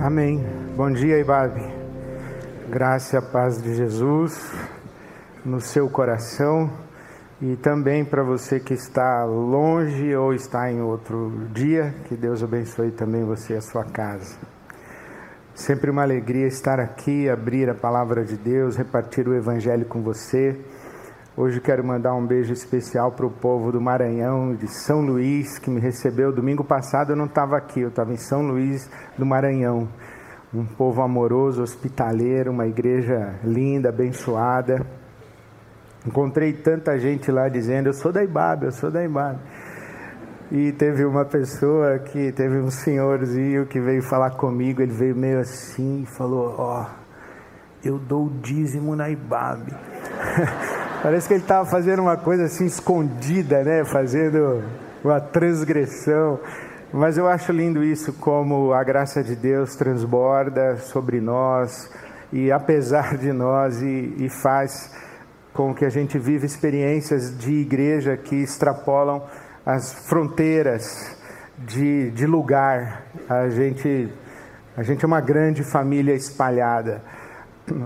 Amém. Bom dia, Ibabe. Graça e a paz de Jesus no seu coração e também para você que está longe ou está em outro dia, que Deus abençoe também você e a sua casa. Sempre uma alegria estar aqui, abrir a palavra de Deus, repartir o evangelho com você. Hoje quero mandar um beijo especial para o povo do Maranhão, de São Luís, que me recebeu. Domingo passado eu não estava aqui, eu estava em São Luís do Maranhão. Um povo amoroso, hospitaleiro, uma igreja linda, abençoada. Encontrei tanta gente lá dizendo: Eu sou da Ibabe, eu sou da Ibabe. E teve uma pessoa que, teve um senhorzinho que veio falar comigo, ele veio meio assim e falou: Ó, oh, eu dou o dízimo na Ibabe. Parece que ele estava fazendo uma coisa assim escondida, né? Fazendo uma transgressão. Mas eu acho lindo isso, como a graça de Deus transborda sobre nós e apesar de nós e, e faz com que a gente viva experiências de igreja que extrapolam as fronteiras de, de lugar. A gente, a gente é uma grande família espalhada.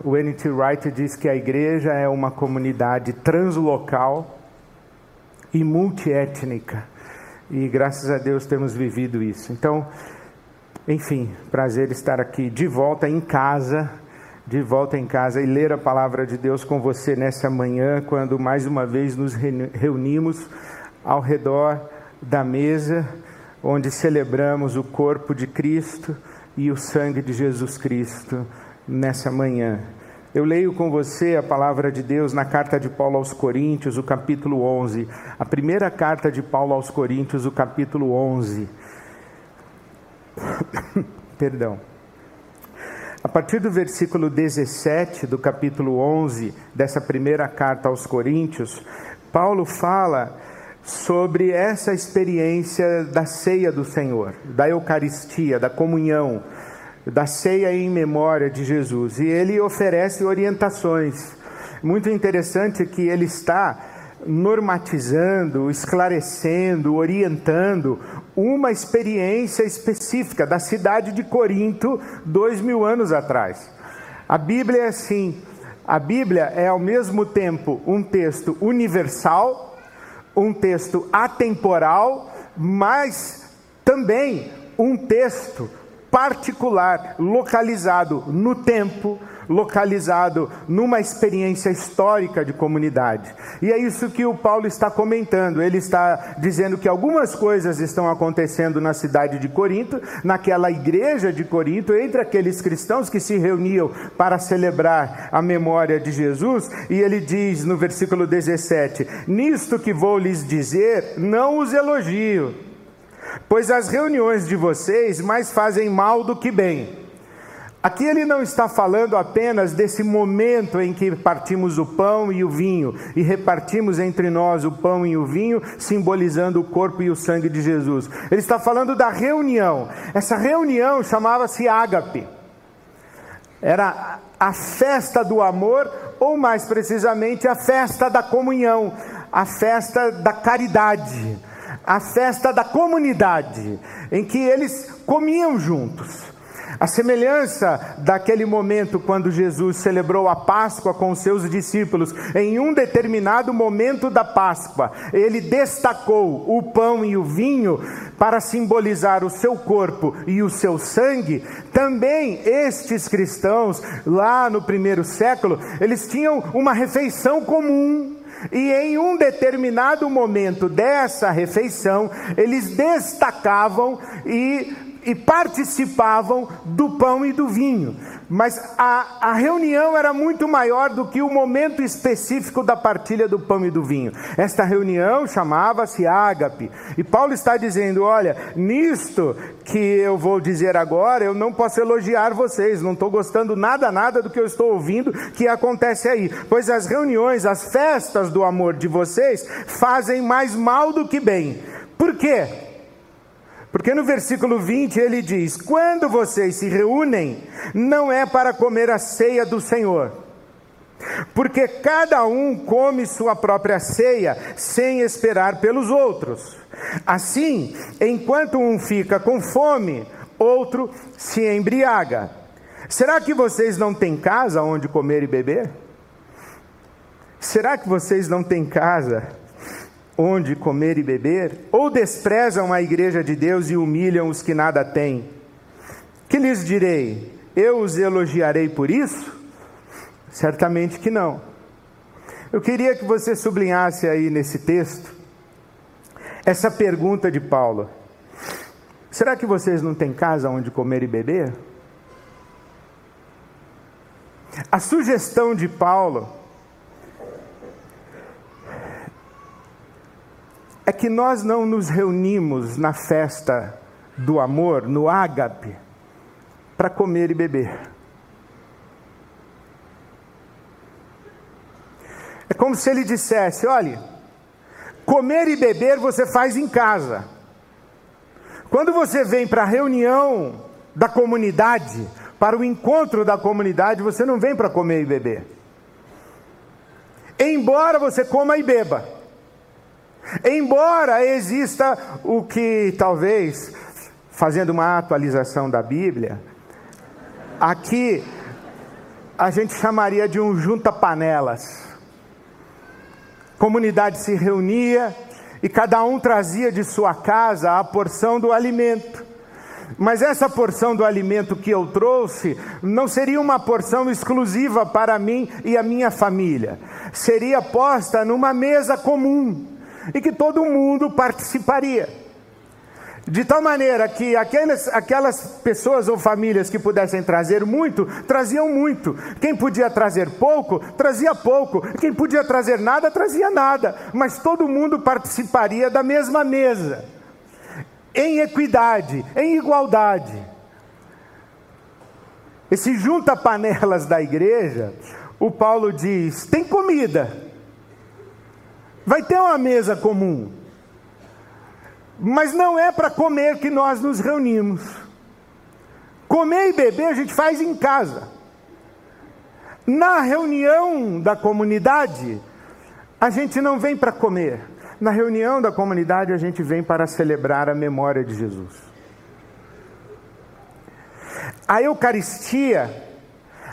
O N.T. Wright diz que a igreja é uma comunidade translocal e multiétnica. E graças a Deus temos vivido isso. Então, enfim, prazer estar aqui de volta em casa, de volta em casa e ler a palavra de Deus com você nessa manhã, quando mais uma vez nos reunimos ao redor da mesa, onde celebramos o corpo de Cristo e o sangue de Jesus Cristo nessa manhã. Eu leio com você a palavra de Deus na carta de Paulo aos Coríntios, o capítulo 11. A primeira carta de Paulo aos Coríntios, o capítulo 11. Perdão. A partir do versículo 17 do capítulo 11 dessa primeira carta aos Coríntios, Paulo fala sobre essa experiência da ceia do Senhor, da Eucaristia, da comunhão da ceia em memória de Jesus. E ele oferece orientações. Muito interessante que ele está normatizando, esclarecendo, orientando uma experiência específica da cidade de Corinto dois mil anos atrás. A Bíblia é assim: a Bíblia é ao mesmo tempo um texto universal, um texto atemporal, mas também um texto particular, localizado no tempo, localizado numa experiência histórica de comunidade. E é isso que o Paulo está comentando. Ele está dizendo que algumas coisas estão acontecendo na cidade de Corinto, naquela igreja de Corinto, entre aqueles cristãos que se reuniam para celebrar a memória de Jesus. E ele diz no versículo 17: Nisto que vou lhes dizer, não os elogio pois as reuniões de vocês mais fazem mal do que bem. Aqui ele não está falando apenas desse momento em que partimos o pão e o vinho e repartimos entre nós o pão e o vinho, simbolizando o corpo e o sangue de Jesus. Ele está falando da reunião. Essa reunião chamava-se ágape. Era a festa do amor, ou mais precisamente, a festa da comunhão, a festa da caridade a festa da comunidade, em que eles comiam juntos. A semelhança daquele momento quando Jesus celebrou a Páscoa com os seus discípulos, em um determinado momento da Páscoa, ele destacou o pão e o vinho para simbolizar o seu corpo e o seu sangue. Também estes cristãos, lá no primeiro século, eles tinham uma refeição comum e em um determinado momento dessa refeição, eles destacavam e, e participavam do pão e do vinho. Mas a, a reunião era muito maior do que o momento específico da partilha do pão e do vinho. Esta reunião chamava-se ágape. E Paulo está dizendo: olha, nisto que eu vou dizer agora, eu não posso elogiar vocês, não estou gostando nada, nada do que eu estou ouvindo que acontece aí. Pois as reuniões, as festas do amor de vocês fazem mais mal do que bem. Por quê? Porque no versículo 20 ele diz: Quando vocês se reúnem, não é para comer a ceia do Senhor, porque cada um come sua própria ceia sem esperar pelos outros. Assim, enquanto um fica com fome, outro se embriaga. Será que vocês não têm casa onde comer e beber? Será que vocês não têm casa onde comer e beber? Ou desprezam a igreja de Deus e humilham os que nada têm? Que lhes direi? Eu os elogiarei por isso? Certamente que não. Eu queria que você sublinhasse aí nesse texto essa pergunta de Paulo: Será que vocês não têm casa onde comer e beber? A sugestão de Paulo é que nós não nos reunimos na festa do amor, no ágape, para comer e beber. É como se ele dissesse: olhe, comer e beber você faz em casa. Quando você vem para a reunião da comunidade, para o encontro da comunidade, você não vem para comer e beber. Embora você coma e beba. Embora exista o que talvez, fazendo uma atualização da Bíblia, aqui a gente chamaria de um junta-panelas. Comunidade se reunia e cada um trazia de sua casa a porção do alimento. Mas essa porção do alimento que eu trouxe não seria uma porção exclusiva para mim e a minha família. Seria posta numa mesa comum e que todo mundo participaria. De tal maneira que aquelas, aquelas pessoas ou famílias que pudessem trazer muito, traziam muito. Quem podia trazer pouco, trazia pouco. Quem podia trazer nada, trazia nada. Mas todo mundo participaria da mesma mesa, em equidade, em igualdade. Esse junta panelas da igreja, o Paulo diz: tem comida Vai ter uma mesa comum. Mas não é para comer que nós nos reunimos. Comer e beber a gente faz em casa. Na reunião da comunidade, a gente não vem para comer. Na reunião da comunidade, a gente vem para celebrar a memória de Jesus. A Eucaristia,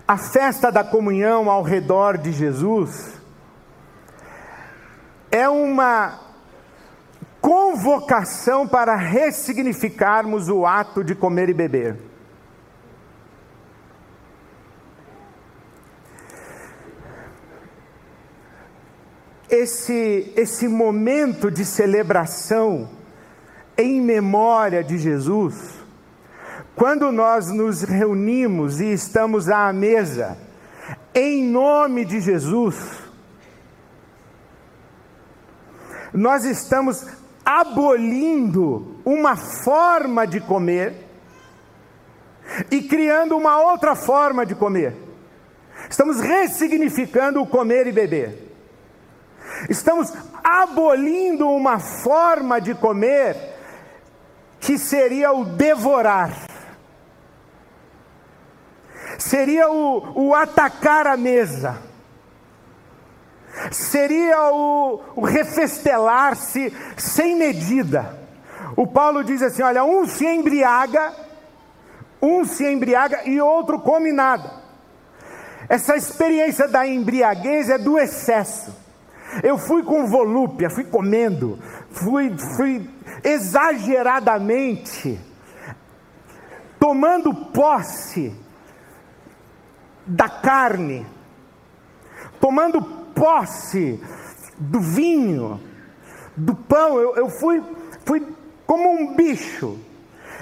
a festa da comunhão ao redor de Jesus, é uma convocação para ressignificarmos o ato de comer e beber. Esse, esse momento de celebração em memória de Jesus, quando nós nos reunimos e estamos à mesa, em nome de Jesus, nós estamos abolindo uma forma de comer e criando uma outra forma de comer. Estamos ressignificando o comer e beber. Estamos abolindo uma forma de comer que seria o devorar. Seria o, o atacar a mesa seria o, o refestelar-se sem medida. O Paulo diz assim: olha, um se embriaga, um se embriaga e outro come nada. Essa experiência da embriaguez é do excesso. Eu fui com volúpia, fui comendo, fui, fui exageradamente tomando posse da carne, tomando posse do vinho, do pão. Eu, eu fui, fui como um bicho.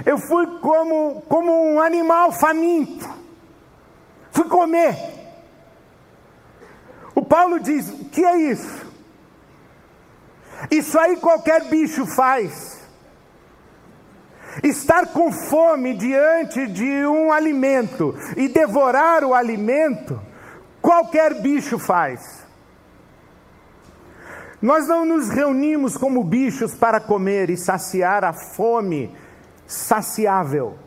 Eu fui como, como um animal faminto. Fui comer. O Paulo diz: o que é isso? Isso aí qualquer bicho faz. Estar com fome diante de um alimento e devorar o alimento, qualquer bicho faz. Nós não nos reunimos como bichos para comer e saciar a fome saciável.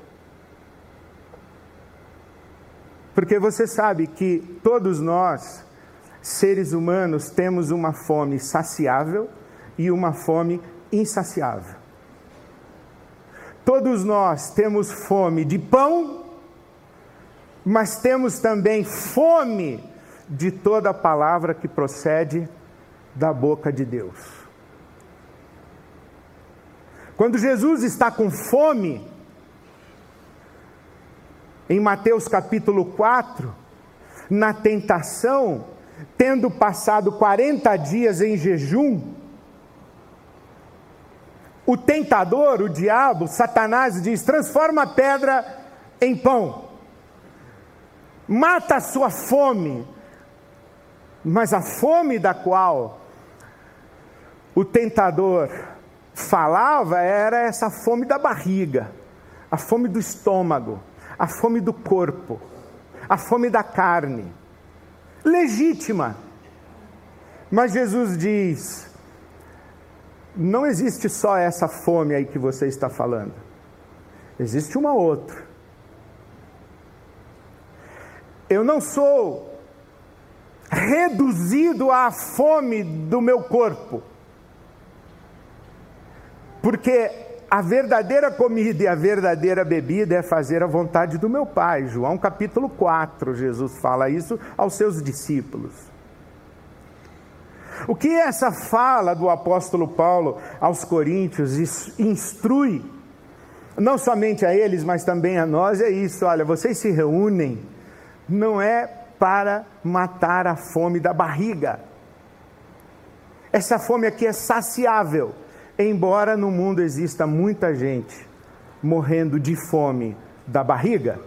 Porque você sabe que todos nós, seres humanos, temos uma fome saciável e uma fome insaciável. Todos nós temos fome de pão, mas temos também fome de toda palavra que procede da boca de Deus. Quando Jesus está com fome, em Mateus capítulo 4, na tentação, tendo passado 40 dias em jejum, o tentador, o diabo, Satanás diz: transforma a pedra em pão, mata a sua fome, mas a fome da qual o tentador falava era essa fome da barriga, a fome do estômago, a fome do corpo, a fome da carne, legítima. Mas Jesus diz: não existe só essa fome aí que você está falando. Existe uma outra. Eu não sou reduzido à fome do meu corpo. Porque a verdadeira comida e a verdadeira bebida é fazer a vontade do meu Pai. João capítulo 4, Jesus fala isso aos seus discípulos. O que essa fala do apóstolo Paulo aos Coríntios instrui, não somente a eles, mas também a nós, é isso: olha, vocês se reúnem, não é para matar a fome da barriga. Essa fome aqui é saciável, embora no mundo exista muita gente morrendo de fome da barriga,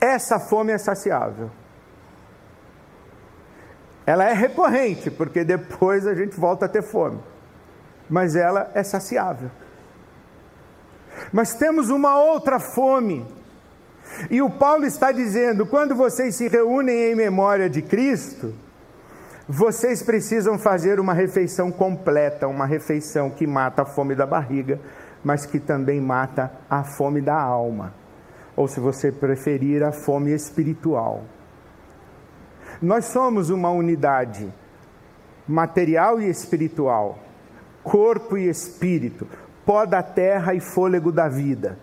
essa fome é saciável. Ela é recorrente, porque depois a gente volta a ter fome. Mas ela é saciável. Mas temos uma outra fome. E o Paulo está dizendo: quando vocês se reúnem em memória de Cristo, vocês precisam fazer uma refeição completa, uma refeição que mata a fome da barriga, mas que também mata a fome da alma. Ou, se você preferir, a fome espiritual. Nós somos uma unidade material e espiritual, corpo e espírito, pó da terra e fôlego da vida.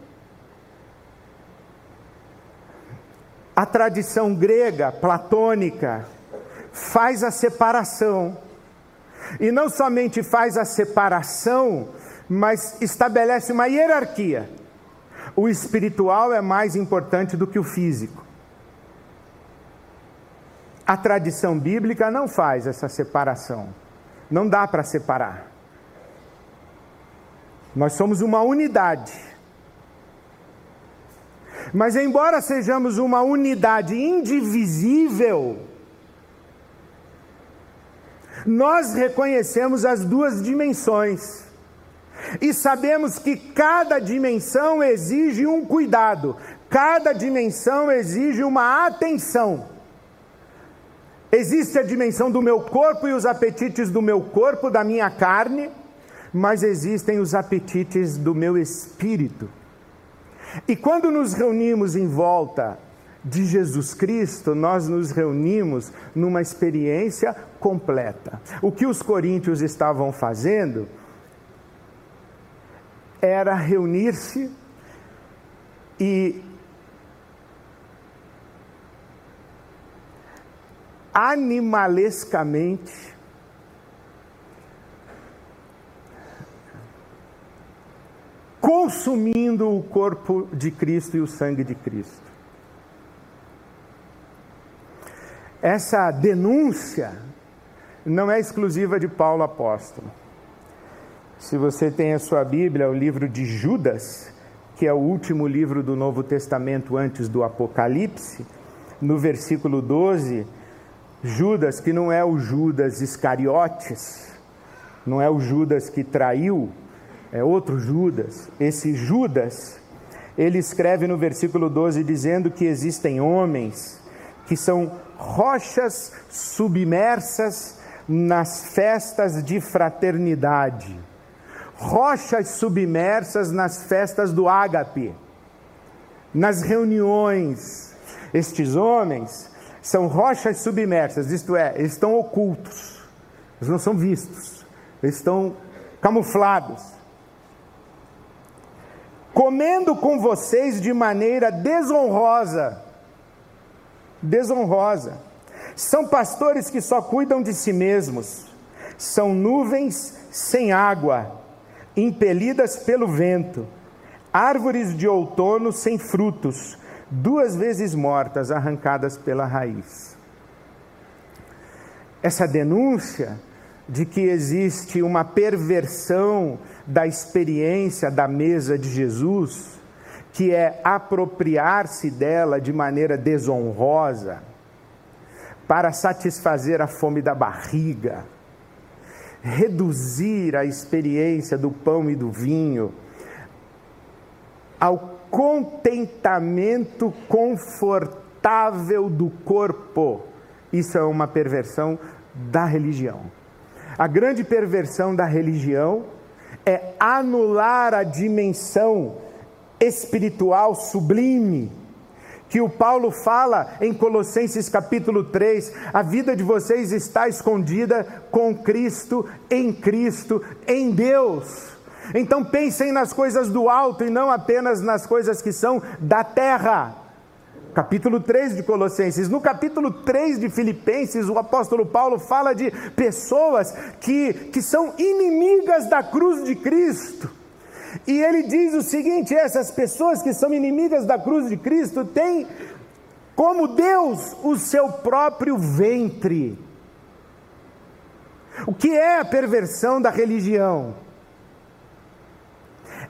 A tradição grega, platônica, faz a separação. E não somente faz a separação, mas estabelece uma hierarquia. O espiritual é mais importante do que o físico. A tradição bíblica não faz essa separação. Não dá para separar. Nós somos uma unidade. Mas, embora sejamos uma unidade indivisível, nós reconhecemos as duas dimensões e sabemos que cada dimensão exige um cuidado, cada dimensão exige uma atenção. Existe a dimensão do meu corpo e os apetites do meu corpo, da minha carne, mas existem os apetites do meu espírito. E quando nos reunimos em volta de Jesus Cristo, nós nos reunimos numa experiência completa. O que os coríntios estavam fazendo era reunir-se e animalescamente consumindo o corpo de Cristo e o sangue de Cristo. Essa denúncia não é exclusiva de Paulo apóstolo. Se você tem a sua Bíblia, o livro de Judas, que é o último livro do Novo Testamento antes do Apocalipse, no versículo 12, Judas, que não é o Judas Iscariotes, não é o Judas que traiu, é outro Judas. Esse Judas, ele escreve no versículo 12 dizendo que existem homens que são rochas submersas nas festas de fraternidade, rochas submersas nas festas do ágape, nas reuniões. Estes homens são rochas submersas, isto é, eles estão ocultos, eles não são vistos, eles estão camuflados. comendo com vocês de maneira desonrosa. Desonrosa. São pastores que só cuidam de si mesmos. São nuvens sem água, impelidas pelo vento. Árvores de outono sem frutos, duas vezes mortas, arrancadas pela raiz. Essa denúncia de que existe uma perversão da experiência da mesa de Jesus, que é apropriar-se dela de maneira desonrosa, para satisfazer a fome da barriga, reduzir a experiência do pão e do vinho ao contentamento confortável do corpo. Isso é uma perversão da religião. A grande perversão da religião é anular a dimensão espiritual sublime que o Paulo fala em Colossenses capítulo 3, a vida de vocês está escondida com Cristo, em Cristo, em Deus. Então pensem nas coisas do alto e não apenas nas coisas que são da terra. Capítulo 3 de Colossenses. No capítulo 3 de Filipenses, o apóstolo Paulo fala de pessoas que, que são inimigas da cruz de Cristo. E ele diz o seguinte: essas pessoas que são inimigas da cruz de Cristo têm como Deus o seu próprio ventre. O que é a perversão da religião?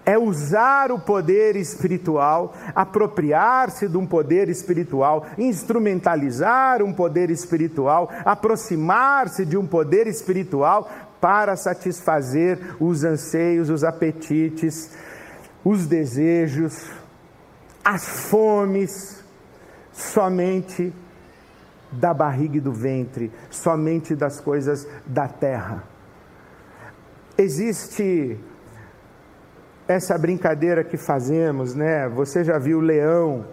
é usar o poder espiritual, apropriar-se de um poder espiritual, instrumentalizar um poder espiritual, aproximar-se de um poder espiritual para satisfazer os anseios, os apetites, os desejos, as fomes, somente da barriga e do ventre, somente das coisas da terra. Existe essa brincadeira que fazemos, né? Você já viu o leão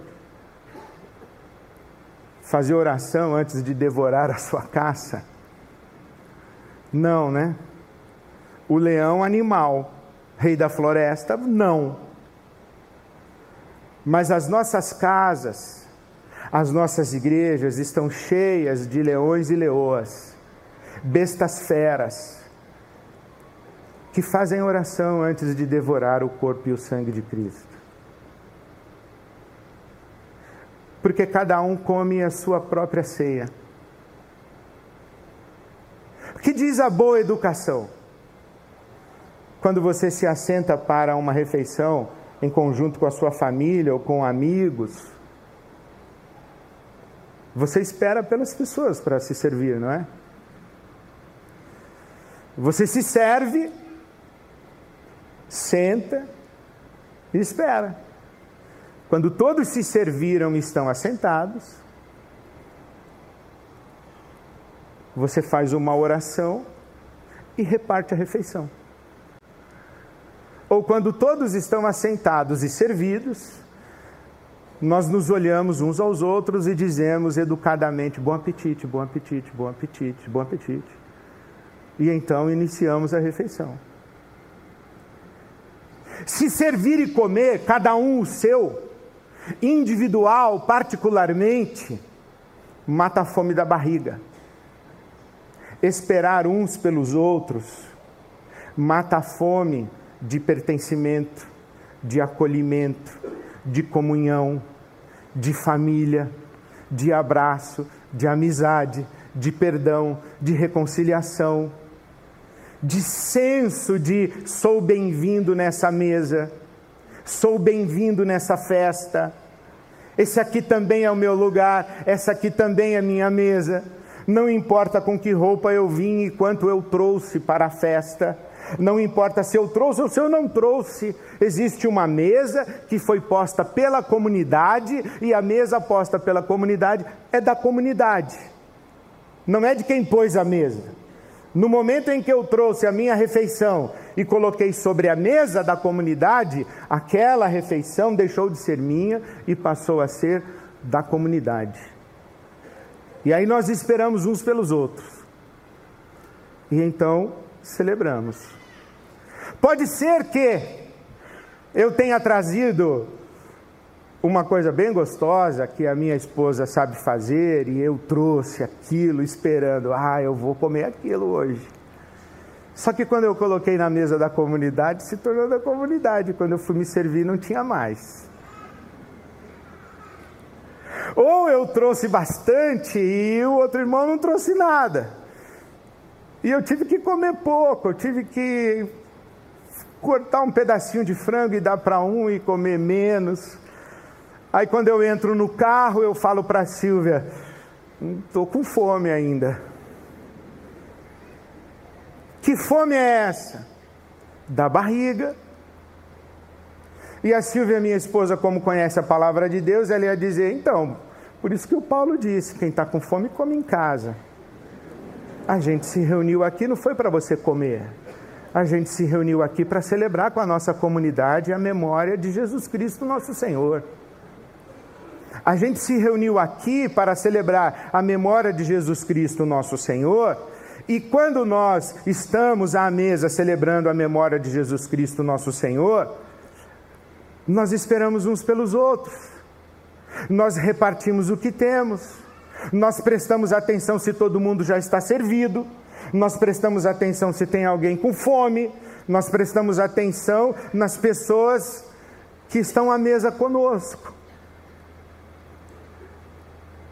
fazer oração antes de devorar a sua caça? Não, né? O leão animal, rei da floresta, não. Mas as nossas casas, as nossas igrejas estão cheias de leões e leoas, bestas feras, que fazem oração antes de devorar o corpo e o sangue de Cristo. Porque cada um come a sua própria ceia. Que diz a boa educação? Quando você se assenta para uma refeição em conjunto com a sua família ou com amigos, você espera pelas pessoas para se servir, não é? Você se serve senta e espera. Quando todos se serviram e estão assentados, você faz uma oração e reparte a refeição. Ou quando todos estão assentados e servidos, nós nos olhamos uns aos outros e dizemos educadamente: bom apetite, bom apetite, bom apetite, bom apetite. E então iniciamos a refeição. Se servir e comer, cada um o seu, individual, particularmente, mata a fome da barriga. Esperar uns pelos outros, mata a fome de pertencimento, de acolhimento, de comunhão, de família, de abraço, de amizade, de perdão, de reconciliação de senso de sou bem-vindo nessa mesa, sou bem-vindo nessa festa, esse aqui também é o meu lugar, essa aqui também é minha mesa. Não importa com que roupa eu vim e quanto eu trouxe para a festa, não importa se eu trouxe ou se eu não trouxe, existe uma mesa que foi posta pela comunidade e a mesa posta pela comunidade é da comunidade, não é de quem pôs a mesa. No momento em que eu trouxe a minha refeição e coloquei sobre a mesa da comunidade, aquela refeição deixou de ser minha e passou a ser da comunidade. E aí nós esperamos uns pelos outros. E então celebramos. Pode ser que eu tenha trazido uma coisa bem gostosa que a minha esposa sabe fazer e eu trouxe aquilo esperando, ah, eu vou comer aquilo hoje. Só que quando eu coloquei na mesa da comunidade, se tornou da comunidade. Quando eu fui me servir, não tinha mais. Ou eu trouxe bastante e o outro irmão não trouxe nada. E eu tive que comer pouco, eu tive que cortar um pedacinho de frango e dar para um e comer menos. Aí quando eu entro no carro, eu falo para a Silvia: estou com fome ainda. Que fome é essa? Da barriga. E a Silvia, minha esposa, como conhece a palavra de Deus, ela ia dizer: então, por isso que o Paulo disse: quem está com fome, come em casa. A gente se reuniu aqui, não foi para você comer. A gente se reuniu aqui para celebrar com a nossa comunidade a memória de Jesus Cristo, nosso Senhor. A gente se reuniu aqui para celebrar a memória de Jesus Cristo, nosso Senhor, e quando nós estamos à mesa celebrando a memória de Jesus Cristo, nosso Senhor, nós esperamos uns pelos outros, nós repartimos o que temos, nós prestamos atenção se todo mundo já está servido, nós prestamos atenção se tem alguém com fome, nós prestamos atenção nas pessoas que estão à mesa conosco.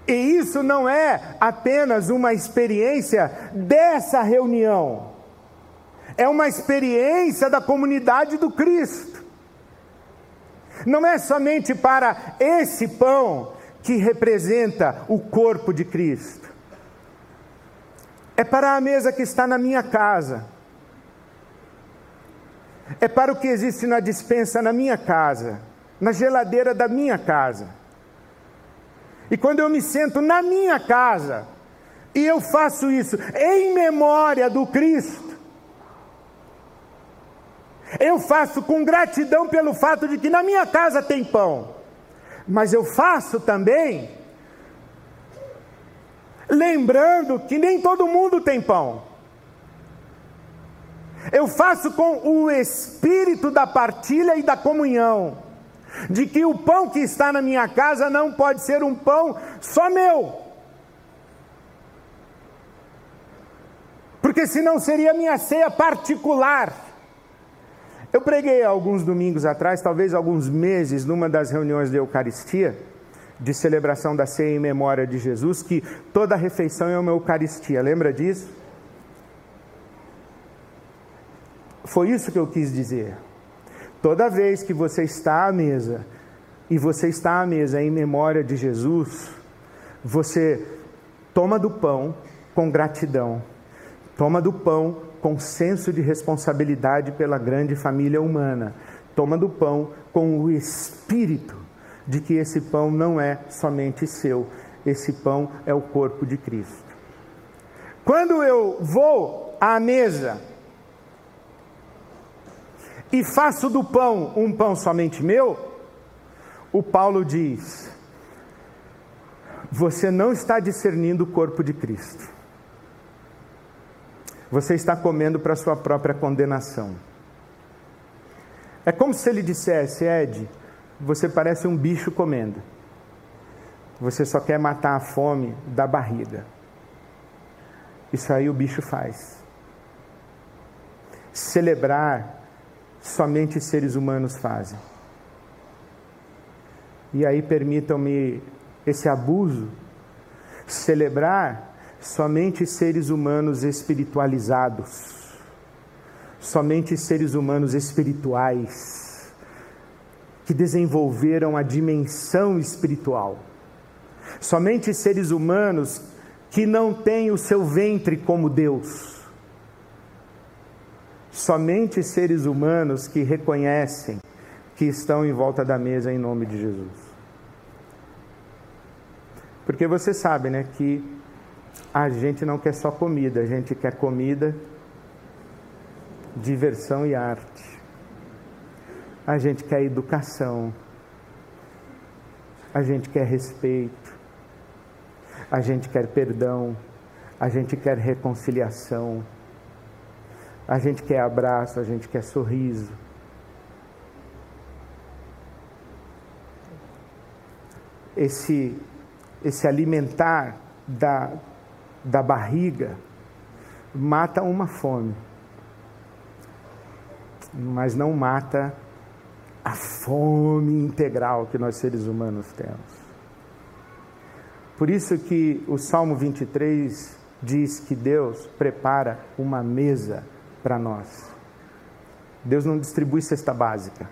E isso não é apenas uma experiência dessa reunião, é uma experiência da comunidade do Cristo. Não é somente para esse pão que representa o corpo de Cristo, é para a mesa que está na minha casa, é para o que existe na dispensa na minha casa, na geladeira da minha casa. E quando eu me sento na minha casa e eu faço isso em memória do Cristo, eu faço com gratidão pelo fato de que na minha casa tem pão, mas eu faço também lembrando que nem todo mundo tem pão. Eu faço com o espírito da partilha e da comunhão de que o pão que está na minha casa não pode ser um pão só meu. Porque senão seria minha ceia particular. Eu preguei alguns domingos atrás, talvez alguns meses, numa das reuniões de Eucaristia, de celebração da ceia em memória de Jesus, que toda refeição é uma Eucaristia, lembra disso? Foi isso que eu quis dizer. Toda vez que você está à mesa, e você está à mesa em memória de Jesus, você toma do pão com gratidão, toma do pão com senso de responsabilidade pela grande família humana, toma do pão com o espírito de que esse pão não é somente seu, esse pão é o corpo de Cristo. Quando eu vou à mesa e faço do pão um pão somente meu, o Paulo diz: você não está discernindo o corpo de Cristo. Você está comendo para sua própria condenação. É como se ele dissesse, Ed, você parece um bicho comendo. Você só quer matar a fome da barriga. Isso aí o bicho faz. Celebrar somente seres humanos fazem. E aí permitam-me esse abuso, celebrar somente seres humanos espiritualizados, somente seres humanos espirituais, que desenvolveram a dimensão espiritual, somente seres humanos que não têm o seu ventre como Deus. Somente seres humanos que reconhecem que estão em volta da mesa em nome de Jesus. Porque você sabe, né, que a gente não quer só comida, a gente quer comida, diversão e arte. A gente quer educação. A gente quer respeito. A gente quer perdão. A gente quer reconciliação. A gente quer abraço, a gente quer sorriso. Esse esse alimentar da da barriga mata uma fome, mas não mata a fome integral que nós seres humanos temos. Por isso que o Salmo 23 diz que Deus prepara uma mesa para nós. Deus não distribui cesta básica.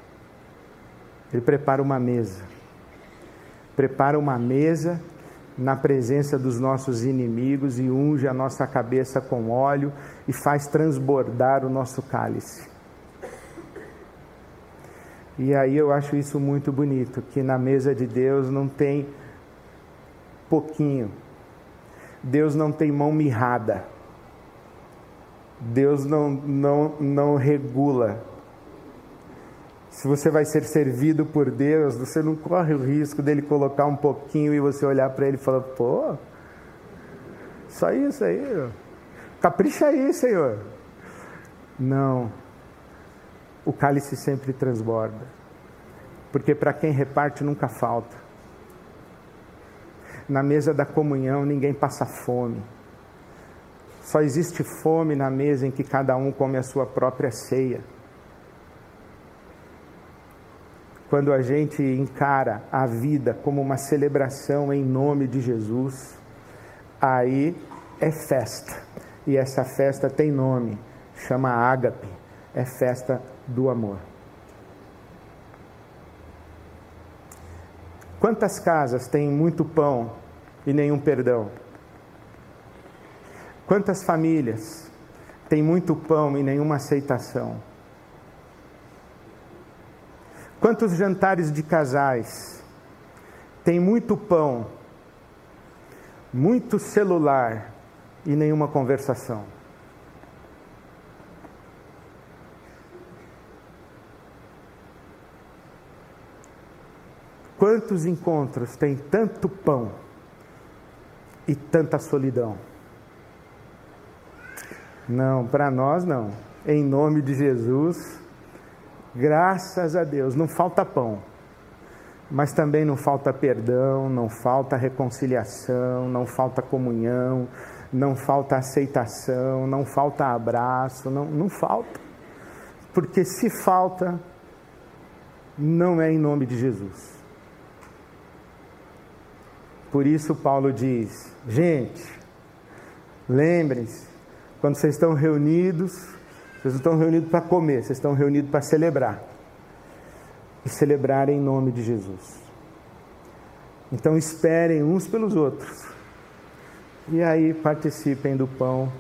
Ele prepara uma mesa. Prepara uma mesa na presença dos nossos inimigos e unge a nossa cabeça com óleo e faz transbordar o nosso cálice. E aí eu acho isso muito bonito, que na mesa de Deus não tem pouquinho. Deus não tem mão mirrada. Deus não, não, não regula. Se você vai ser servido por Deus, você não corre o risco dele colocar um pouquinho e você olhar para ele e falar: pô, só isso aí, capricha aí, Senhor. Não, o cálice sempre transborda, porque para quem reparte nunca falta. Na mesa da comunhão ninguém passa fome. Só existe fome na mesa em que cada um come a sua própria ceia. Quando a gente encara a vida como uma celebração em nome de Jesus, aí é festa. E essa festa tem nome, chama ágape, é festa do amor. Quantas casas têm muito pão e nenhum perdão? Quantas famílias têm muito pão e nenhuma aceitação? Quantos jantares de casais têm muito pão, muito celular e nenhuma conversação? Quantos encontros têm tanto pão e tanta solidão? Não, para nós não. Em nome de Jesus, graças a Deus, não falta pão, mas também não falta perdão, não falta reconciliação, não falta comunhão, não falta aceitação, não falta abraço, não, não falta. Porque se falta, não é em nome de Jesus. Por isso Paulo diz: gente, lembrem-se, quando vocês estão reunidos, vocês não estão reunidos para comer, vocês estão reunidos para celebrar. E celebrar em nome de Jesus. Então esperem uns pelos outros. E aí participem do pão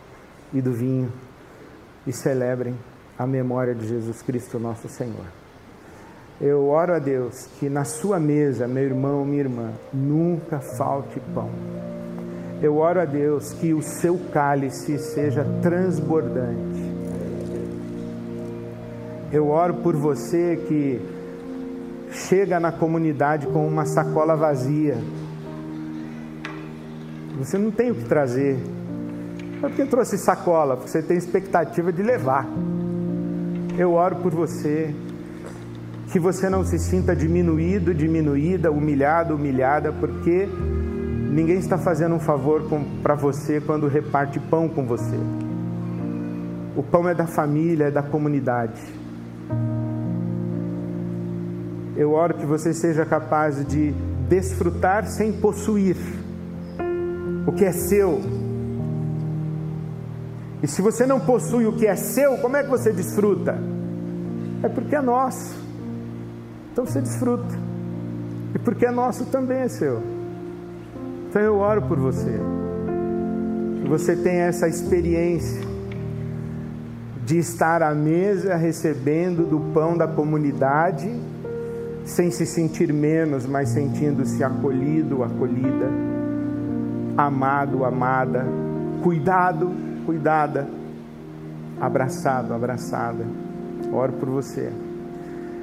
e do vinho e celebrem a memória de Jesus Cristo, nosso Senhor. Eu oro a Deus que na sua mesa, meu irmão, minha irmã, nunca falte pão eu oro a Deus que o seu cálice seja transbordante. Eu oro por você que chega na comunidade com uma sacola vazia. Você não tem o que trazer. Por que trouxe sacola? Porque você tem expectativa de levar. Eu oro por você que você não se sinta diminuído, diminuída, humilhado, humilhada, porque Ninguém está fazendo um favor para você quando reparte pão com você. O pão é da família, é da comunidade. Eu oro que você seja capaz de desfrutar sem possuir o que é seu. E se você não possui o que é seu, como é que você desfruta? É porque é nosso. Então você desfruta. E porque é nosso também é seu. Então eu oro por você. Que você tenha essa experiência de estar à mesa recebendo do pão da comunidade, sem se sentir menos, mas sentindo-se acolhido, acolhida, amado, amada, cuidado, cuidada, abraçado, abraçada. Oro por você.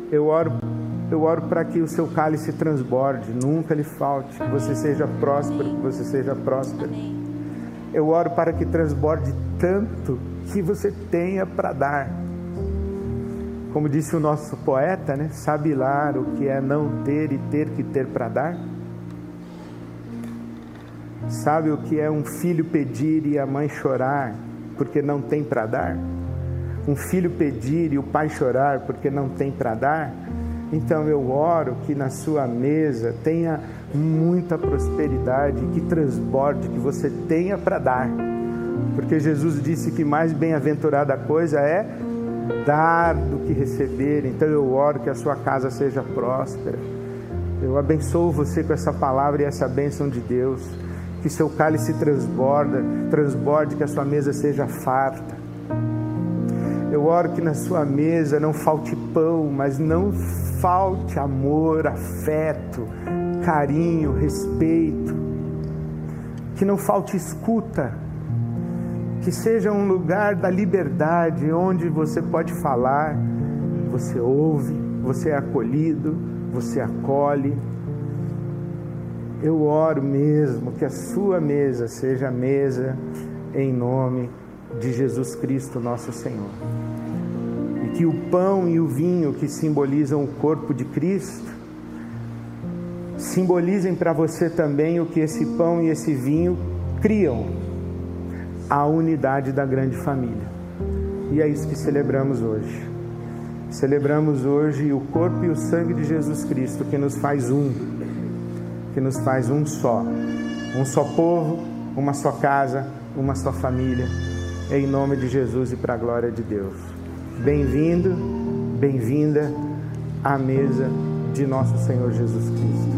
Eu oro eu oro para que o seu cálice transborde, nunca lhe falte, que você seja próspero, que você seja próspero. Eu oro para que transborde tanto que você tenha para dar. Como disse o nosso poeta, né? Sabe lá o que é não ter e ter que ter para dar? Sabe o que é um filho pedir e a mãe chorar porque não tem para dar? Um filho pedir e o pai chorar porque não tem para dar? Então eu oro que na sua mesa tenha muita prosperidade, que transborde, que você tenha para dar. Porque Jesus disse que mais bem-aventurada coisa é dar do que receber. Então eu oro que a sua casa seja próspera. Eu abençoo você com essa palavra e essa bênção de Deus que seu cálice transborda, transborde, que a sua mesa seja farta. Eu oro que na sua mesa não falte pão, mas não falte amor, afeto, carinho, respeito. Que não falte escuta. Que seja um lugar da liberdade onde você pode falar, você ouve, você é acolhido, você acolhe eu oro mesmo que a sua mesa seja a mesa em nome de Jesus Cristo, nosso Senhor. E que o pão e o vinho que simbolizam o corpo de Cristo simbolizem para você também o que esse pão e esse vinho criam a unidade da grande família. E é isso que celebramos hoje. Celebramos hoje o corpo e o sangue de Jesus Cristo que nos faz um que nos faz um só, um só povo, uma só casa, uma só família, em nome de Jesus e para a glória de Deus. Bem-vindo, bem-vinda à mesa de nosso Senhor Jesus Cristo.